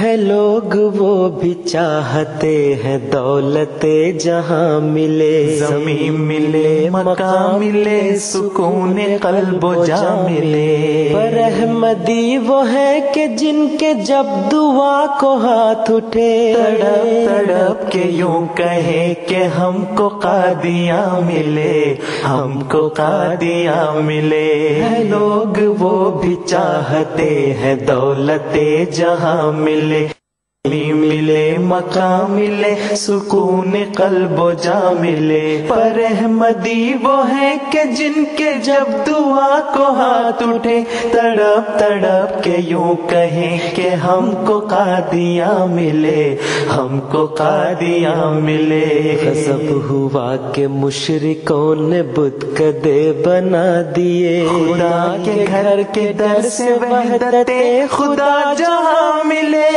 ہے لوگ وہ بھی چاہتے ہیں دولت جہاں ملے۔ زمین ملے مکان ملے سکون قلب و جا ملے۔ پر احمدی وہ ہے کہ جن کے جب دعا کو ہاتھ اٹھے۔ تڑپ تڑپ کے یوں کہے کہ ہم کو قادیاں ملے ہم کو قادیاں ملے۔ ہے لوگ وہ بھی چاہتے ہیں دولت جہاں ملے۔ ملے مکان ملے سکون قلب و جا ملے۔ پر احمدی وہ ہے کہ جن کے جب دعا کو ہاتھ اٹھے تڑپ تڑپ کے یوں کہیں کہ ہم کو قادیاں ملے ہم کو قادیاں ملے۔ غضب ہوا کہ مشرکوں نے بت کدے بنا دیے۔ خدا کے گھر کے در سے وحدت خدا جہاں ملے۔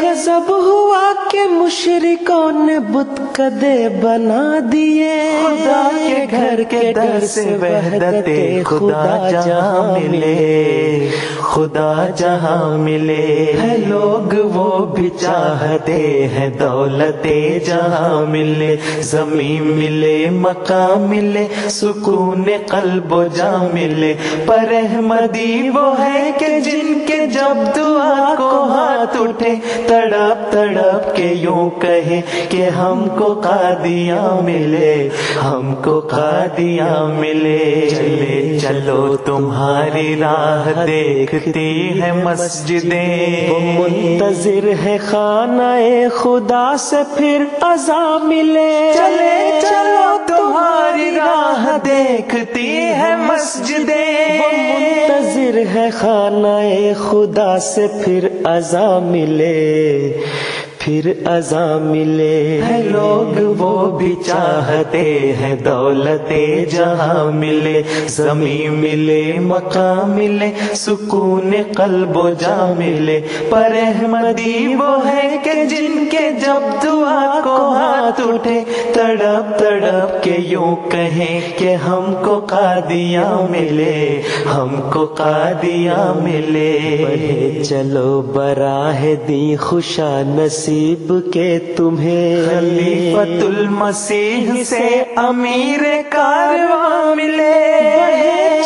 غضب ہوا کہ مشرکوں نے بت کدے بنا دیے۔ خدا کے گھر کے در سے وحدت خدا جہاں ملے۔ خدا جہاں ملے۔ ہے لوگ وہ بھی چاہتے ہیں دولت جہاں ملے۔ زمین ملے مکان ملے، سکون قلب و جا ملے۔ پر احمدی وہ ہے کہ جن کے جب دعا کو ہاتھ اٹھے، تڑپ تڑپ کے یوں کہے کہ ہم کو قادیاں ملے ہم کو قادیاں ملے۔ چلے چلو تمہاری راہ دیکھتی ہے مسجدیں۔ وہ منتظر ہے خانہ خدا سے پھر ازا ملے۔ چلے چلو تمہاری راہ دیکھتی ہے مسجدیں۔ وہ منتظر ہے خانہ خدا سے پھر ازا ملے۔ پھر ازا ملے۔ ہے لوگ وہ بھی چاہتے ہیں دولت جہاں ملے۔ زمین ملے، مقام ملے، سکون قلب و جا ملے۔ پر احمدی وہ ہے کہ جن کے جب دعا کو ہاتھ اٹھے تڑپ تڑپ کے یوں کہیں کہ ہم کو قادیاں ملے ہم کو قادیاں ملے۔ چلو براہ دی خوشا نصیب کے تمہیں۔ خلیفت المسیح سے امیر کارواں ملے۔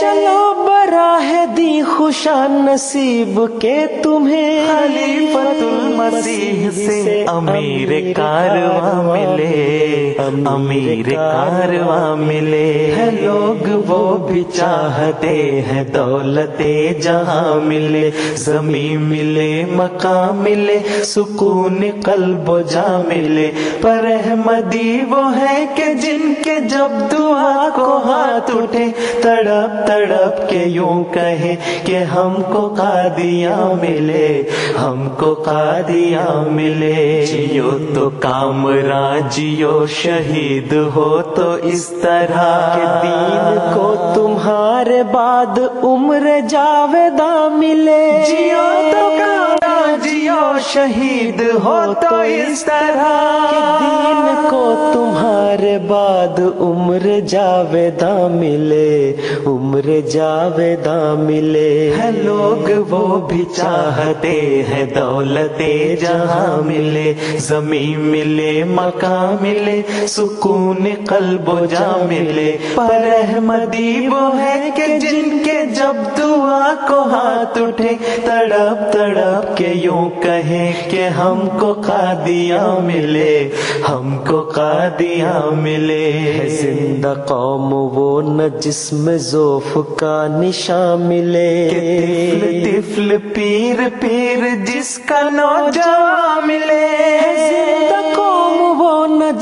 چلو براہ دی خوشا نصیب کے تمہیں خلیفت المسیح سے امیر کارواں ملے امیر کارواں ملے۔ ہے لوگ وہ بھی چاہتے ہیں دولت جہاں ملے زمین ملے مکان ملے سکون قلب و جا ملے۔ پر احمدی وہ ہے کہ جن کے جب دعا کو ہاتھ اٹھے تڑپ تڑپ کے یوں کہے کہ ہم کو قادیاں ملے، ہم کو قادیاں ملے۔ جیو تو کامران جیو شہید ہو تو اس طرح۔ کہ دین کو تمہارے بعد عمر جاویدہ ملے۔ جیو تو کامراں جیو شہید ہو تو اس طرح دین کو تمہارے بعد عمر جاویدہ ملے، عمر جاویدہ ملے۔ ہے لوگ وہ بھی چاہتے ہیں دولت جہاں ملے، زمین ملے مکان ملے، سکون قلب و جا ملے۔ پر احمدی وہ ہے کہ جن کے جب دعا کو ہاتھ اٹھے تڑپ تڑپ کے یوں کہے کہ ہم کو قادیاں ملے ہم کو قادیاں ملے۔ زندہ قوم وہ نہ جسم ذوف کا نشان ملے۔ طفل طفل پیر پیر جس کا نوجوان ملے۔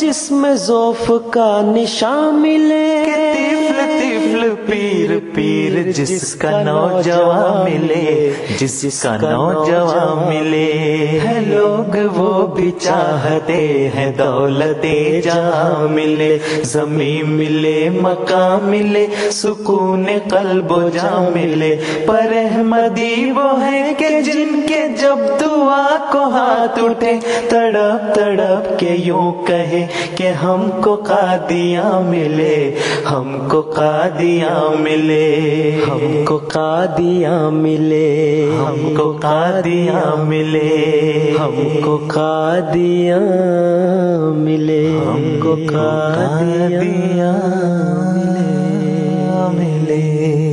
وہ نہ جسم ذوف کا نشان ملے۔ طفل طفل، پیر پیر، جس کا نوجوان ملے، جس کا نوجوان ملے۔ ہے لوگ وہ بھی چاہتے ہیں دولت جہاں ملے، زمین ملے مکان ملے، سکون قلب و جا ملے۔ پر احمدی وہ ہے کہ جن کے جب دعا کو ہاتھ اٹھے، تڑپ تڑپ کے یوں کہے کہ ہم کو قادیاں ملے، ہم کو قادیاں ملے۔ ہم کو قادیاں ملے۔ ہم کو قادیاں ملے۔ ہم کو قادیاں ملے۔ ہم کو قادیاں ملے۔